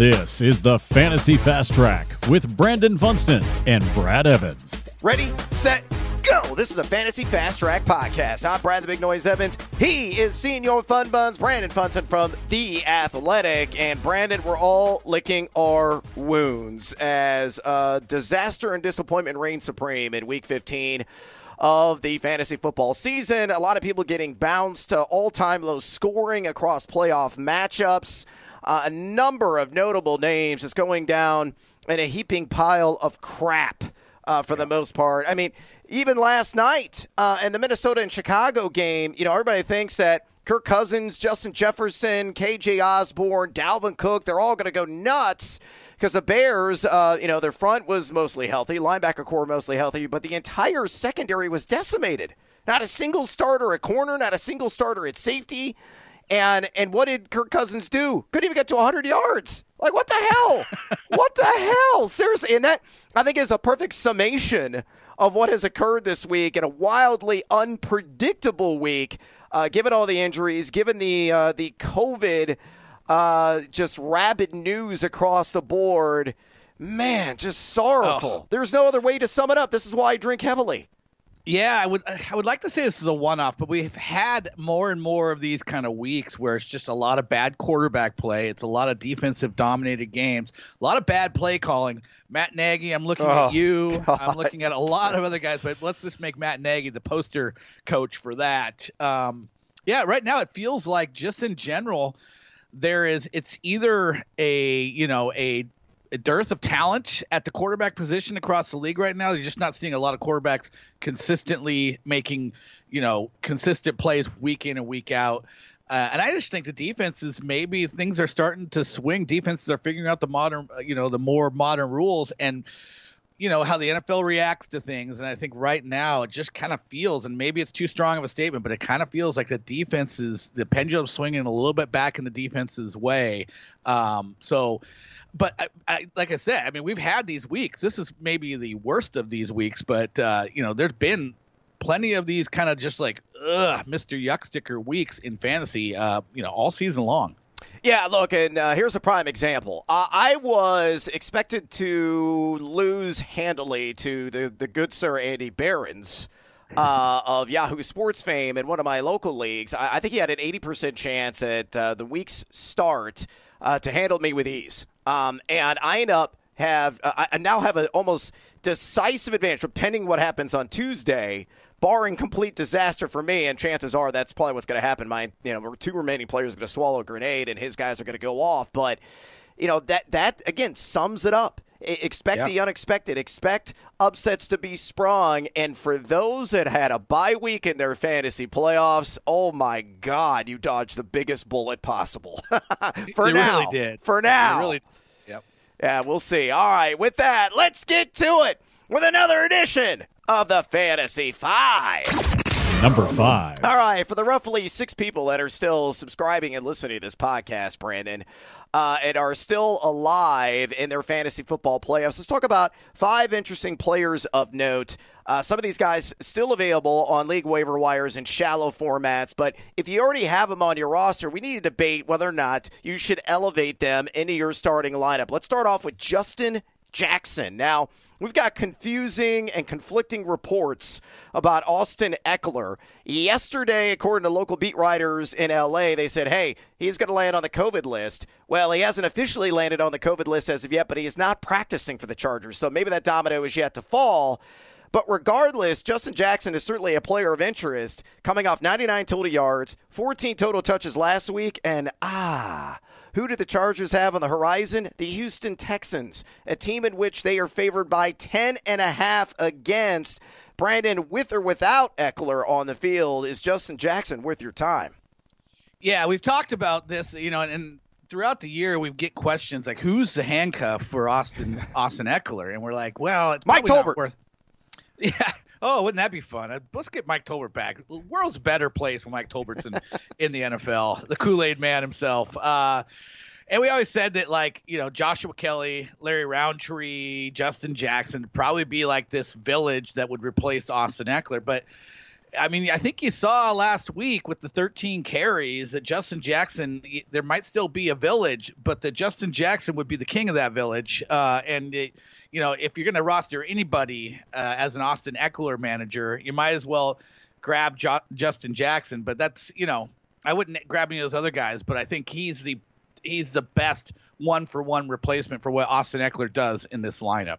This is the Fantasy Fast Track with Brandon Funston and Brad Evans. Ready, set, go. This is a Fantasy Fast Track podcast. I'm Brad the Big Noise Evans. He is Senior Fun Buns, Brandon Funston from The Athletic. And Brandon, we're all licking our wounds as uh, disaster and disappointment reign supreme in Week 15 of the fantasy football season. A lot of people getting bounced to all time low scoring across playoff matchups. Uh, a number of notable names is going down in a heaping pile of crap uh, for the most part. I mean, even last night uh, in the Minnesota and Chicago game, you know, everybody thinks that Kirk Cousins, Justin Jefferson, KJ Osborn, Dalvin Cook, they're all going to go nuts because the Bears, uh, you know, their front was mostly healthy, linebacker core mostly healthy, but the entire secondary was decimated. Not a single starter at corner, not a single starter at safety. And and what did Kirk Cousins do? Couldn't even get to 100 yards. Like what the hell? what the hell? Seriously, and that I think is a perfect summation of what has occurred this week in a wildly unpredictable week, uh, given all the injuries, given the uh, the COVID, uh, just rabid news across the board. Man, just sorrowful. Oh. There's no other way to sum it up. This is why I drink heavily. Yeah, I would I would like to say this is a one-off, but we've had more and more of these kind of weeks where it's just a lot of bad quarterback play. It's a lot of defensive dominated games, a lot of bad play calling. Matt Nagy, I'm looking Oh, at you. God. I'm looking at a lot of other guys, but let's just make Matt Nagy the poster coach for that. Um, yeah, right now it feels like just in general there is it's either a you know a dearth of talent at the quarterback position across the league right now. You're just not seeing a lot of quarterbacks consistently making, you know, consistent plays week in and week out. Uh, and I just think the defenses maybe things are starting to swing. Defenses are figuring out the modern, uh, you know, the more modern rules and you know how the NFL reacts to things, and I think right now it just kind of feels, and maybe it's too strong of a statement, but it kind of feels like the defense is the pendulum swinging a little bit back in the defense's way. Um, so, but I, I, like I said, I mean we've had these weeks. This is maybe the worst of these weeks, but uh, you know there's been plenty of these kind of just like ugh, Mr. Yucksticker weeks in fantasy, uh, you know, all season long. Yeah, look, and uh, here's a prime example. Uh, I was expected to lose handily to the, the good sir Andy Behrens. uh, of Yahoo Sports fame in one of my local leagues. I, I think he had an 80% chance at uh, the week's start uh, to handle me with ease. Um, and I end up have uh, I now have an almost decisive advantage, depending what happens on Tuesday. Barring complete disaster for me, and chances are that's probably what's going to happen. My, you know, two remaining players are going to swallow a grenade, and his guys are going to go off. But, you know, that that again sums it up. Expect the unexpected. Expect upsets to be sprung. And for those that had a bye week in their fantasy playoffs, oh my God, you dodged the biggest bullet possible. for now, really did. For now, really. Yeah, we'll see. All right, with that, let's get to it with another edition of the Fantasy Five. Number five. All right, for the roughly six people that are still subscribing and listening to this podcast, Brandon, uh, and are still alive in their fantasy football playoffs, let's talk about five interesting players of note. Uh, some of these guys still available on league waiver wires in shallow formats, but if you already have them on your roster, we need to debate whether or not you should elevate them into your starting lineup. Let's start off with Justin Jackson. Now, we've got confusing and conflicting reports about Austin Ekeler. Yesterday, according to local beat writers in LA, they said, hey, he's going to land on the COVID list. Well, he hasn't officially landed on the COVID list as of yet, but he is not practicing for the Chargers. So maybe that domino is yet to fall. But regardless, Justin Jackson is certainly a player of interest, coming off 99 total yards, 14 total touches last week, and ah, who do the Chargers have on the horizon? The Houston Texans, a team in which they are favored by 10 and a half against. Brandon, with or without Ekeler on the field, is Justin Jackson worth your time? Yeah, we've talked about this, you know, and throughout the year we get questions like, "Who's the handcuff for Austin Austin Ekeler?" And we're like, "Well, it's Mike Tolbert. Worth... Yeah. Oh, wouldn't that be fun? Uh, Let's get Mike Tolbert back. The world's better place when Mike Tolbert's in, in the NFL. The Kool Aid Man himself. Uh, and we always said that, like, you know, Joshua Kelly, Larry Rountree, Justin Jackson probably be like this village that would replace Austin Ekeler. But I mean, I think you saw last week with the 13 carries that Justin Jackson, there might still be a village, but that Justin Jackson would be the king of that village. Uh, and, it, you know, if you're going to roster anybody uh, as an Austin Ekeler manager, you might as well grab jo- Justin Jackson. But that's, you know, I wouldn't grab any of those other guys, but I think he's the he's the best one for one replacement for what Austin Ekeler does in this lineup.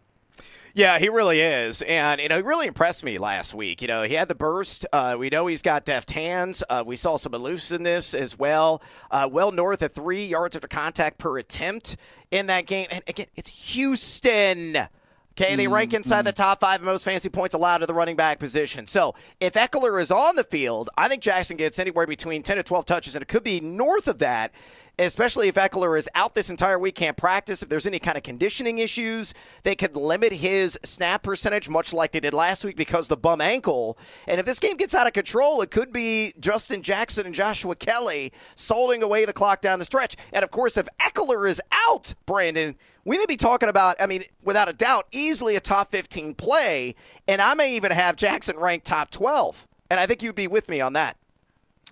Yeah, he really is, and you know he really impressed me last week. You know he had the burst. Uh, we know he's got deft hands. Uh, we saw some elusiveness as well. Uh, well north of three yards after contact per attempt in that game. And again, it's Houston. Okay, they rank inside the top five most fantasy points allowed to the running back position. So if Ekeler is on the field, I think Jackson gets anywhere between 10 to 12 touches, and it could be north of that especially if Ekeler is out this entire week, can't practice. If there's any kind of conditioning issues, they could limit his snap percentage, much like they did last week because the bum ankle. And if this game gets out of control, it could be Justin Jackson and Joshua Kelly solding away the clock down the stretch. And of course, if Ekeler is out, Brandon, we may be talking about, I mean, without a doubt, easily a top 15 play. And I may even have Jackson ranked top 12. And I think you'd be with me on that.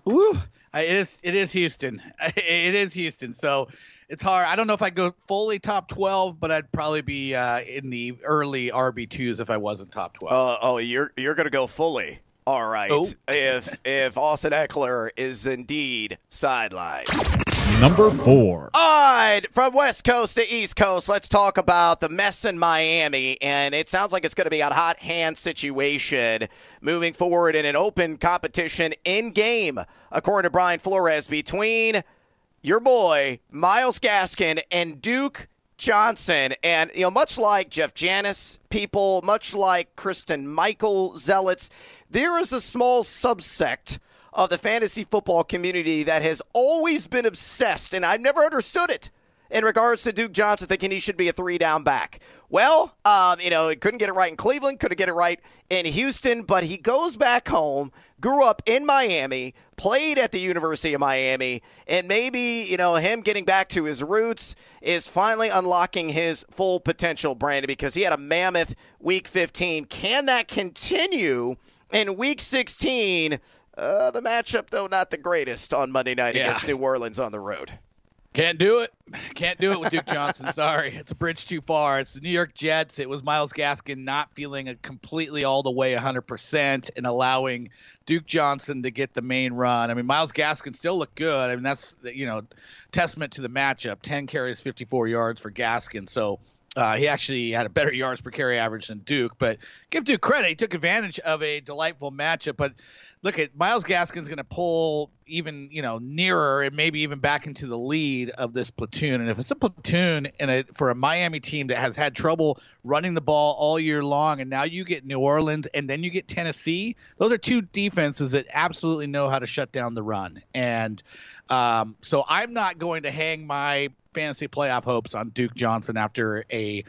Ooh, it is it is Houston. It is Houston. So it's hard. I don't know if I go fully top 12, but I'd probably be uh, in the early RB2s if I wasn't top 12. Uh, oh, you're you're going to go fully. All right. Oh. if if Austin Ekeler is indeed sidelined. Number four. All right, from West Coast to East Coast, let's talk about the mess in Miami. And it sounds like it's going to be a hot hand situation moving forward in an open competition in game, according to Brian Flores, between your boy, Myles Gaskin, and Duke Johnson. And, you know, much like Jeff Janis people, much like Christine Michael zealots, there is a small subsect of the fantasy football community that has always been obsessed, and I've never understood it in regards to Duke Johnson thinking he should be a three down back. Well, um, you know, he couldn't get it right in Cleveland, couldn't get it right in Houston, but he goes back home, grew up in Miami, played at the University of Miami, and maybe, you know, him getting back to his roots is finally unlocking his full potential, Brandon, because he had a mammoth week 15. Can that continue in week 16? Uh, the matchup, though, not the greatest on Monday night yeah. against New Orleans on the road. Can't do it. Can't do it with Duke Johnson. Sorry. It's a bridge too far. It's the New York Jets. It was Myles Gaskin not feeling completely all the way 100% and allowing Duke Johnson to get the main run. I mean, Myles Gaskin still looked good. I mean, that's, you know, testament to the matchup 10 carries, 54 yards for Gaskin. So, uh, he actually had a better yards per carry average than Duke, but give Duke credit. He took advantage of a delightful matchup. But look at Myles Gaskin's going to pull even you know nearer and maybe even back into the lead of this platoon. And if it's a platoon and for a Miami team that has had trouble running the ball all year long, and now you get New Orleans and then you get Tennessee, those are two defenses that absolutely know how to shut down the run. And um, so I'm not going to hang my fantasy playoff hopes on Duke Johnson after a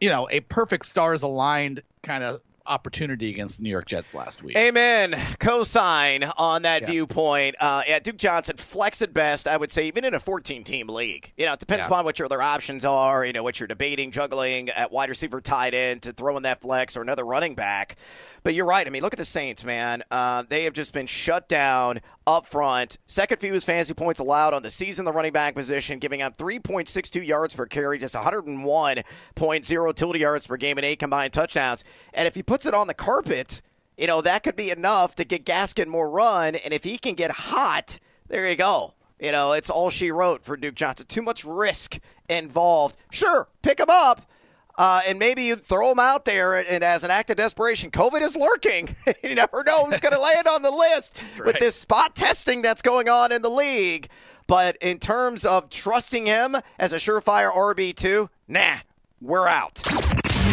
you know a perfect stars aligned kind of opportunity against the New York Jets last week. Amen. Cosign on that yeah. viewpoint. Uh, yeah, Duke Johnson flex at best. I would say even in a 14-team league. You know, it depends yeah. upon what your other options are. You know, what you're debating, juggling at wide receiver, tight end to throw in that flex or another running back. But you're right. I mean, look at the Saints, man. Uh, they have just been shut down up front. Second fewest fantasy points allowed on the season, the running back position, giving up 3.62 yards per carry, just 101.0 total yards per game, and eight combined touchdowns. And if he puts it on the carpet, you know, that could be enough to get Gaskin more run. And if he can get hot, there you go. You know, it's all she wrote for Duke Johnson. Too much risk involved. Sure, pick him up uh, and maybe you throw him out there, and as an act of desperation, COVID is lurking. you never know who's going to land on the list right. with this spot testing that's going on in the league. But in terms of trusting him as a surefire RB2, nah, we're out.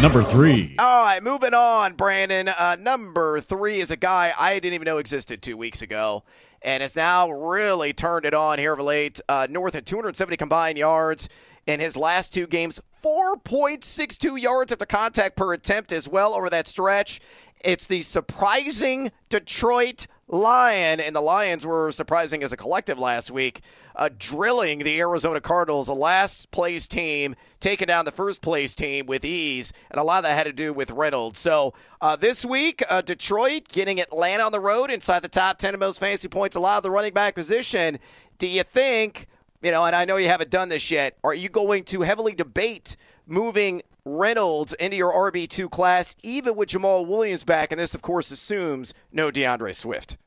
Number three. All right, moving on, Brandon. Uh, number three is a guy I didn't even know existed two weeks ago and has now really turned it on here of late. Uh, north at 270 combined yards in his last two games. 4.62 yards after contact per attempt as well over that stretch. It's the surprising Detroit Lion, and the Lions were surprising as a collective last week, uh, drilling the Arizona Cardinals, a last place team, taking down the first place team with ease, and a lot of that had to do with Reynolds. So uh, this week, uh, Detroit getting Atlanta on the road inside the top 10 of most fantasy points, a lot of the running back position. Do you think, you know, and I know you haven't done this yet, are you going to heavily debate moving Reynolds into your RB2 class, even with Jamaal Williams back. And this, of course, assumes no D'Andre Swift.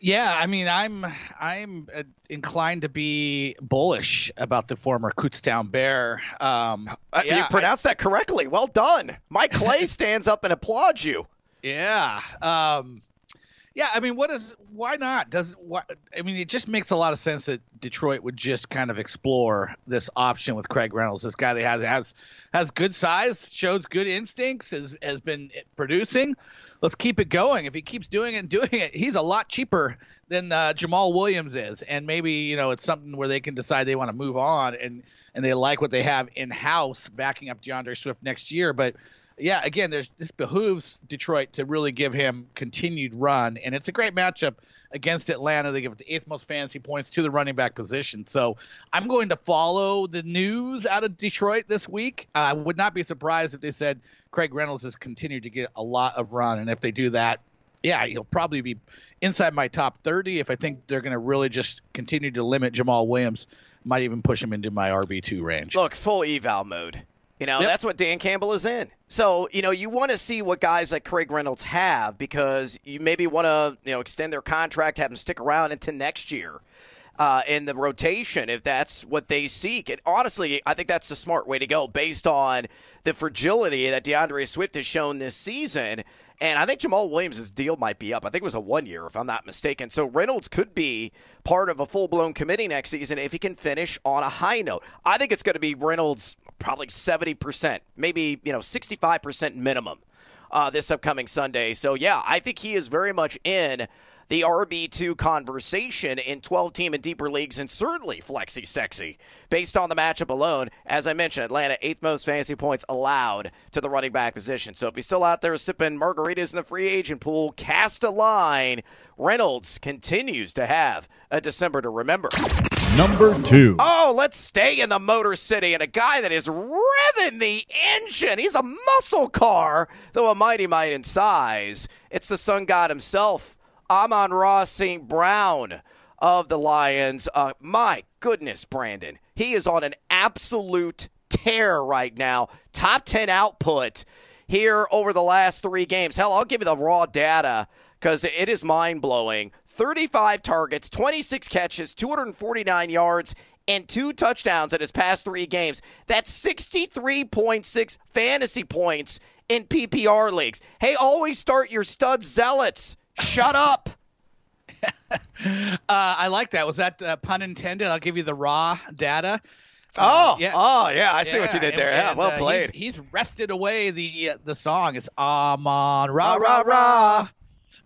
Yeah, I mean, I'm I'm uh, inclined to be bullish about the former Kutztown Bear. Um, uh, yeah, you pronounced I, that correctly. Well done. Mike Clay stands up and applauds you. Yeah. Um, yeah, I mean, what is why not? Does what I mean, it just makes a lot of sense that Detroit would just kind of explore this option with Craig Reynolds. This guy that has has has good size, shows good instincts, has has been producing. Let's keep it going. If he keeps doing it and doing it, he's a lot cheaper than uh, Jamaal Williams is, and maybe you know it's something where they can decide they want to move on and and they like what they have in house backing up D'Andre Swift next year, but yeah, again, there's this behooves Detroit to really give him continued run, and it's a great matchup against Atlanta. They give it the eighth most fantasy points to the running back position. So I'm going to follow the news out of Detroit this week. I would not be surprised if they said Craig Reynolds has continued to get a lot of run, and if they do that, yeah, he'll probably be inside my top 30. If I think they're going to really just continue to limit Jamaal Williams, might even push him into my RB2 range. Look, full eval mode. You know, yep. that's what Dan Campbell is in. So, you know, you want to see what guys like Craig Reynolds have because you maybe want to, you know, extend their contract, have them stick around into next year uh, in the rotation if that's what they seek. And honestly, I think that's the smart way to go based on the fragility that D'Andre Swift has shown this season. And I think Jamaal Williams' deal might be up. I think it was a one year, if I'm not mistaken. So Reynolds could be part of a full blown committee next season if he can finish on a high note. I think it's going to be Reynolds probably 70%, maybe, you know, 65% minimum uh, this upcoming Sunday. So, yeah, I think he is very much in the RB2 conversation in 12 team and deeper leagues, and certainly flexi sexy based on the matchup alone. As I mentioned, Atlanta, eighth most fantasy points allowed to the running back position. So if he's still out there sipping margaritas in the free agent pool, cast a line. Reynolds continues to have a December to remember. Number two. Oh, let's stay in the Motor City and a guy that is revving the engine. He's a muscle car, though a mighty might in size. It's the sun god himself, Amon-Ra St. Brown of the Lions. Uh, my goodness, Brandon. He is on an absolute tear right now. Top 10 output here over the last three games. Hell, I'll give you the raw data because it is mind blowing. 35 targets, 26 catches, 249 yards, and two touchdowns in his past three games. That's 63.6 fantasy points in PPR leagues. Hey, always start your stud zealots. Shut up. uh, I like that. Was that uh, pun intended? I'll give you the raw data. Oh, uh, yeah. oh, yeah. I see yeah, what you did there. And, yeah, well uh, played. He's, he's, wrested away the uh, the song. It's Amon Ra Ra Ra.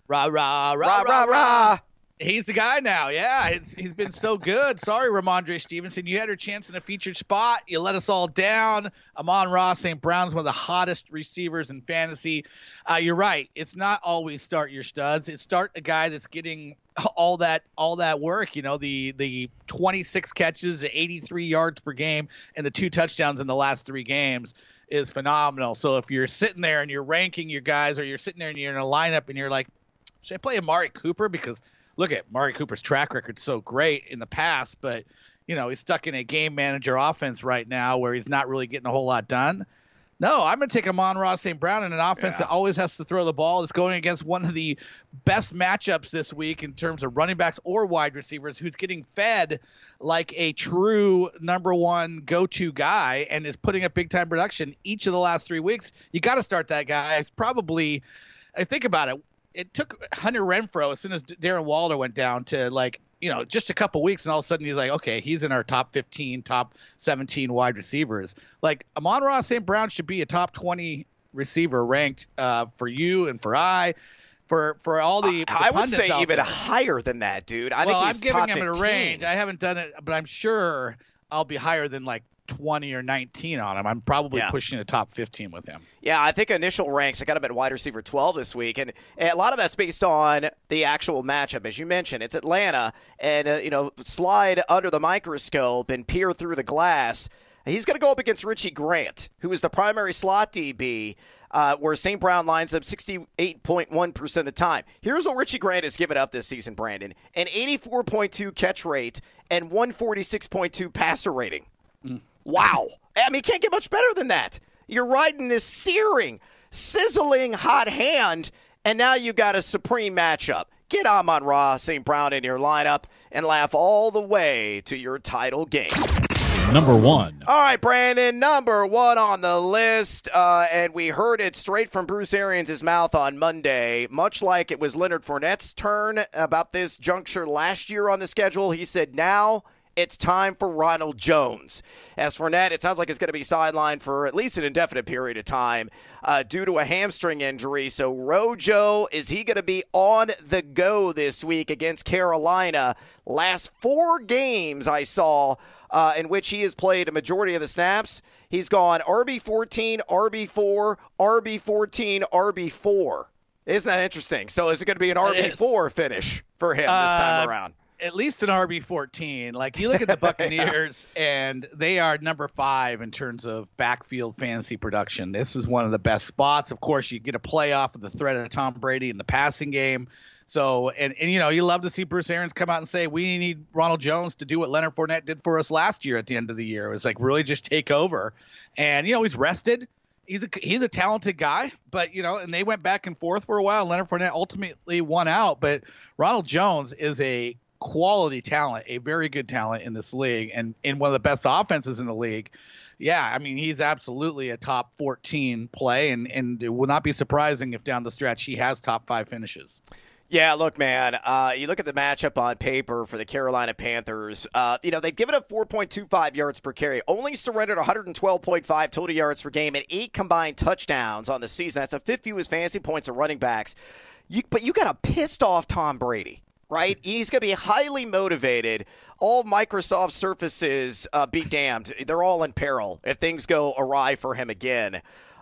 Rah rah rah rah rah. He's the guy now. Yeah, he's been so good. Sorry, Rhamondre Stevenson. You had your chance in a featured spot. You let us all down. Amon-Ra St. Brown's one of the hottest receivers in fantasy. Uh, you're right. It's not always start your studs. It's start a guy that's getting all that all that work. You know, the the 26 catches, 83 yards per game, and the two touchdowns in the last three games is phenomenal. So if you're sitting there and you're ranking your guys, or you're sitting there and you're in a lineup and you're like, should I play Amari Cooper? Because look at Amari Cooper's track record so great in the past, but you know he's stuck in a game manager offense right now where he's not really getting a whole lot done. No, I'm going to take Amon-Ra St. Brown in an offense yeah. that always has to throw the ball. It's going against one of the best matchups this week in terms of running backs or wide receivers who's getting fed like a true number one go to guy and is putting up big time production each of the last three weeks. You got to start that guy. It's probably, I think about it, it took Hunter Renfrow as soon as Darren Waller went down to like you know just a couple weeks, and all of a sudden he's like, okay, he's in our top 15, top 17 wide receivers. Like Amon-Ra St. Brown should be a top 20 receiver ranked uh, for you and for I. For, for all the, the I would say even there. higher than that, dude. I well, think he's I'm giving him 15. a range. I haven't done it, but I'm sure I'll be higher than like 20 or 19 on him. I'm probably Yeah. pushing the top 15 with him. Yeah, I think initial ranks, I got him at wide receiver 12 this week. And a lot of that's based on the actual matchup. As you mentioned, it's Atlanta. And, uh, you know, slide under the microscope and peer through the glass. He's going to go up against Richie Grant, who is the primary slot DB, uh, where St. Brown lines up 68.1% of the time. Here's what Richie Grant has given up this season, Brandon an 84.2 catch rate and 146.2 passer rating. Wow. I mean, can't get much better than that. You're riding this searing, sizzling hot hand, and now you've got a supreme matchup. Get Amon Ra St. Brown in your lineup and laugh all the way to your title game. Number one. All right, Brandon, number one on the list, uh, and we heard it straight from Bruce Arians' mouth on Monday. Much like it was Leonard Fournette's turn about this juncture last year on the schedule, he said, "Now it's time for Ronald Jones." As Fournette, it sounds like it's going to be sidelined for at least an indefinite period of time uh, due to a hamstring injury. So, Rojo, is he going to be on the go this week against Carolina? Last four games I saw uh, in which he has played a majority of the snaps. He's gone RB 14, RB 4, RB 14, RB 4. Isn't that interesting? So is it going to be an RB 4 finish for him this time Uh, around? At least an RB 14. Like you look at the Buccaneers, and they are number five in terms of backfield fantasy production. This is one of the best spots. Of course, you get a playoff of the threat of Tom Brady in the passing game. So, and, and you know, you love to see Bruce Arians come out and say, we need Ronald Jones to do what Leonard Fournette did for us last year at the end of the year. It was like really just take over. And, you know, he's rested. He's a he's a talented guy, but you know, and they went back and forth for a while. Leonard Fournette ultimately won out, but Ronald Jones is a quality talent, a very good talent in this league, and in one of the best offenses in the league. Yeah, I mean, he's absolutely a top 14 play, and and it will not be surprising if down the stretch he has top five finishes. Yeah, look, man. Uh, you look at the matchup on paper for the Carolina Panthers. Uh, you know they've given up 4.25 yards per carry, only surrendered 112.5 total yards per game, and eight combined touchdowns on the season. That's a fifth fewest fantasy points of running backs. You, but you got a pissed off Tom Brady, right? He's going to be highly motivated. All Microsoft Surfaces, uh, be damned, they're all in peril if things go awry for him again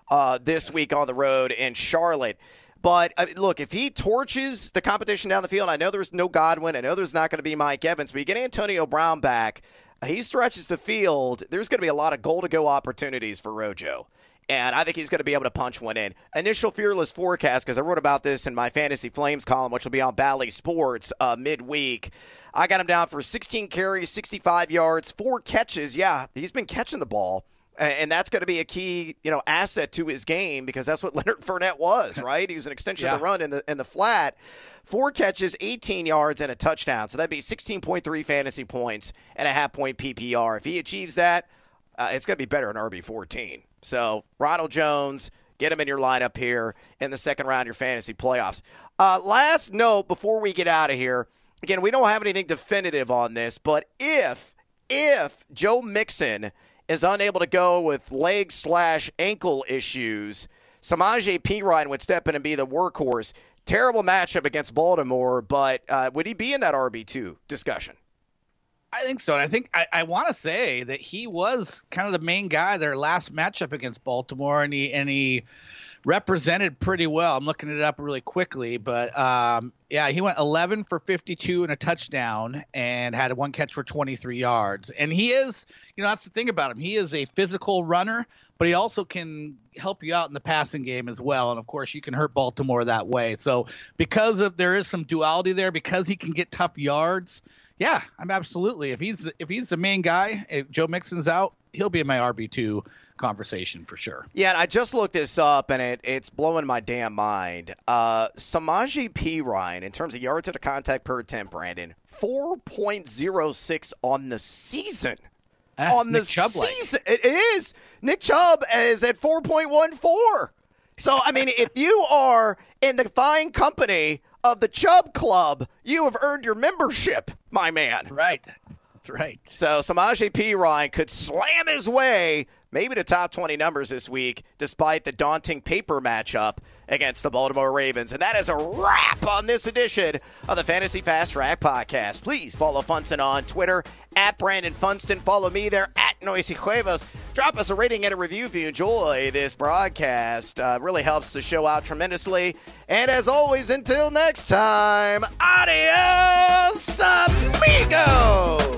uh, this week on the road in Charlotte. But uh, look, if he torches the competition down the field, I know there's no Godwin. I know there's not going to be Mike Evans, but you get Antonio Brown back. He stretches the field. There's going to be a lot of goal to go opportunities for Rojo. And I think he's going to be able to punch one in. Initial fearless forecast, because I wrote about this in my Fantasy Flames column, which will be on Bally Sports uh, midweek. I got him down for 16 carries, 65 yards, four catches. Yeah, he's been catching the ball and that's going to be a key, you know, asset to his game because that's what Leonard Fournette was, right? He was an extension Yeah. of the run in the in the flat. Four catches, 18 yards, and a touchdown. So that'd be 16.3 fantasy points and a half point PPR. If he achieves that, uh, it's going to be better than RB 14. So Ronald Jones, get him in your lineup here in the second round of your fantasy playoffs. Uh, last note before we get out of here. Again, we don't have anything definitive on this, but if if Joe Mixon is unable to go with leg slash ankle issues, Samaje Perine would step in and be the workhorse. Terrible matchup against Baltimore, but uh, would he be in that RB two discussion? I think so. And I think I, I want to say that he was kind of the main guy their last matchup against Baltimore, and he and he represented pretty well. I'm looking it up really quickly, but um, yeah, he went 11 for 52 and a touchdown, and had one catch for 23 yards. And he is, you know, that's the thing about him. He is a physical runner, but he also can help you out in the passing game as well. And of course, you can hurt Baltimore that way. So because of there is some duality there, because he can get tough yards. Yeah, I'm absolutely. If he's if he's the main guy, if Joe Mixon's out, he'll be in my RB two conversation for sure. Yeah, and I just looked this up, and it, it's blowing my damn mind. Uh, Samaje Perine, in terms of yards to the contact per attempt, Brandon, 4.06 on the season. That's on the Chubb-like. season. It is. Nick Chubb is at 4.14. So, I mean, if you are in the fine company of the Chubb Club, you have earned your membership, my man. Right. That's right. So Samaje Perine could slam his way, maybe the top 20 numbers this week, despite the daunting paper matchup against the Baltimore Ravens. And that is a wrap on this edition of the Fantasy Fast Track Podcast. Please follow Funston on Twitter at Brandon Funston. Follow me there at Noisy Cuevas. Drop us a rating and a review if you enjoy this broadcast. Uh, really helps the show out tremendously. And as always, until next time, adios, amigos.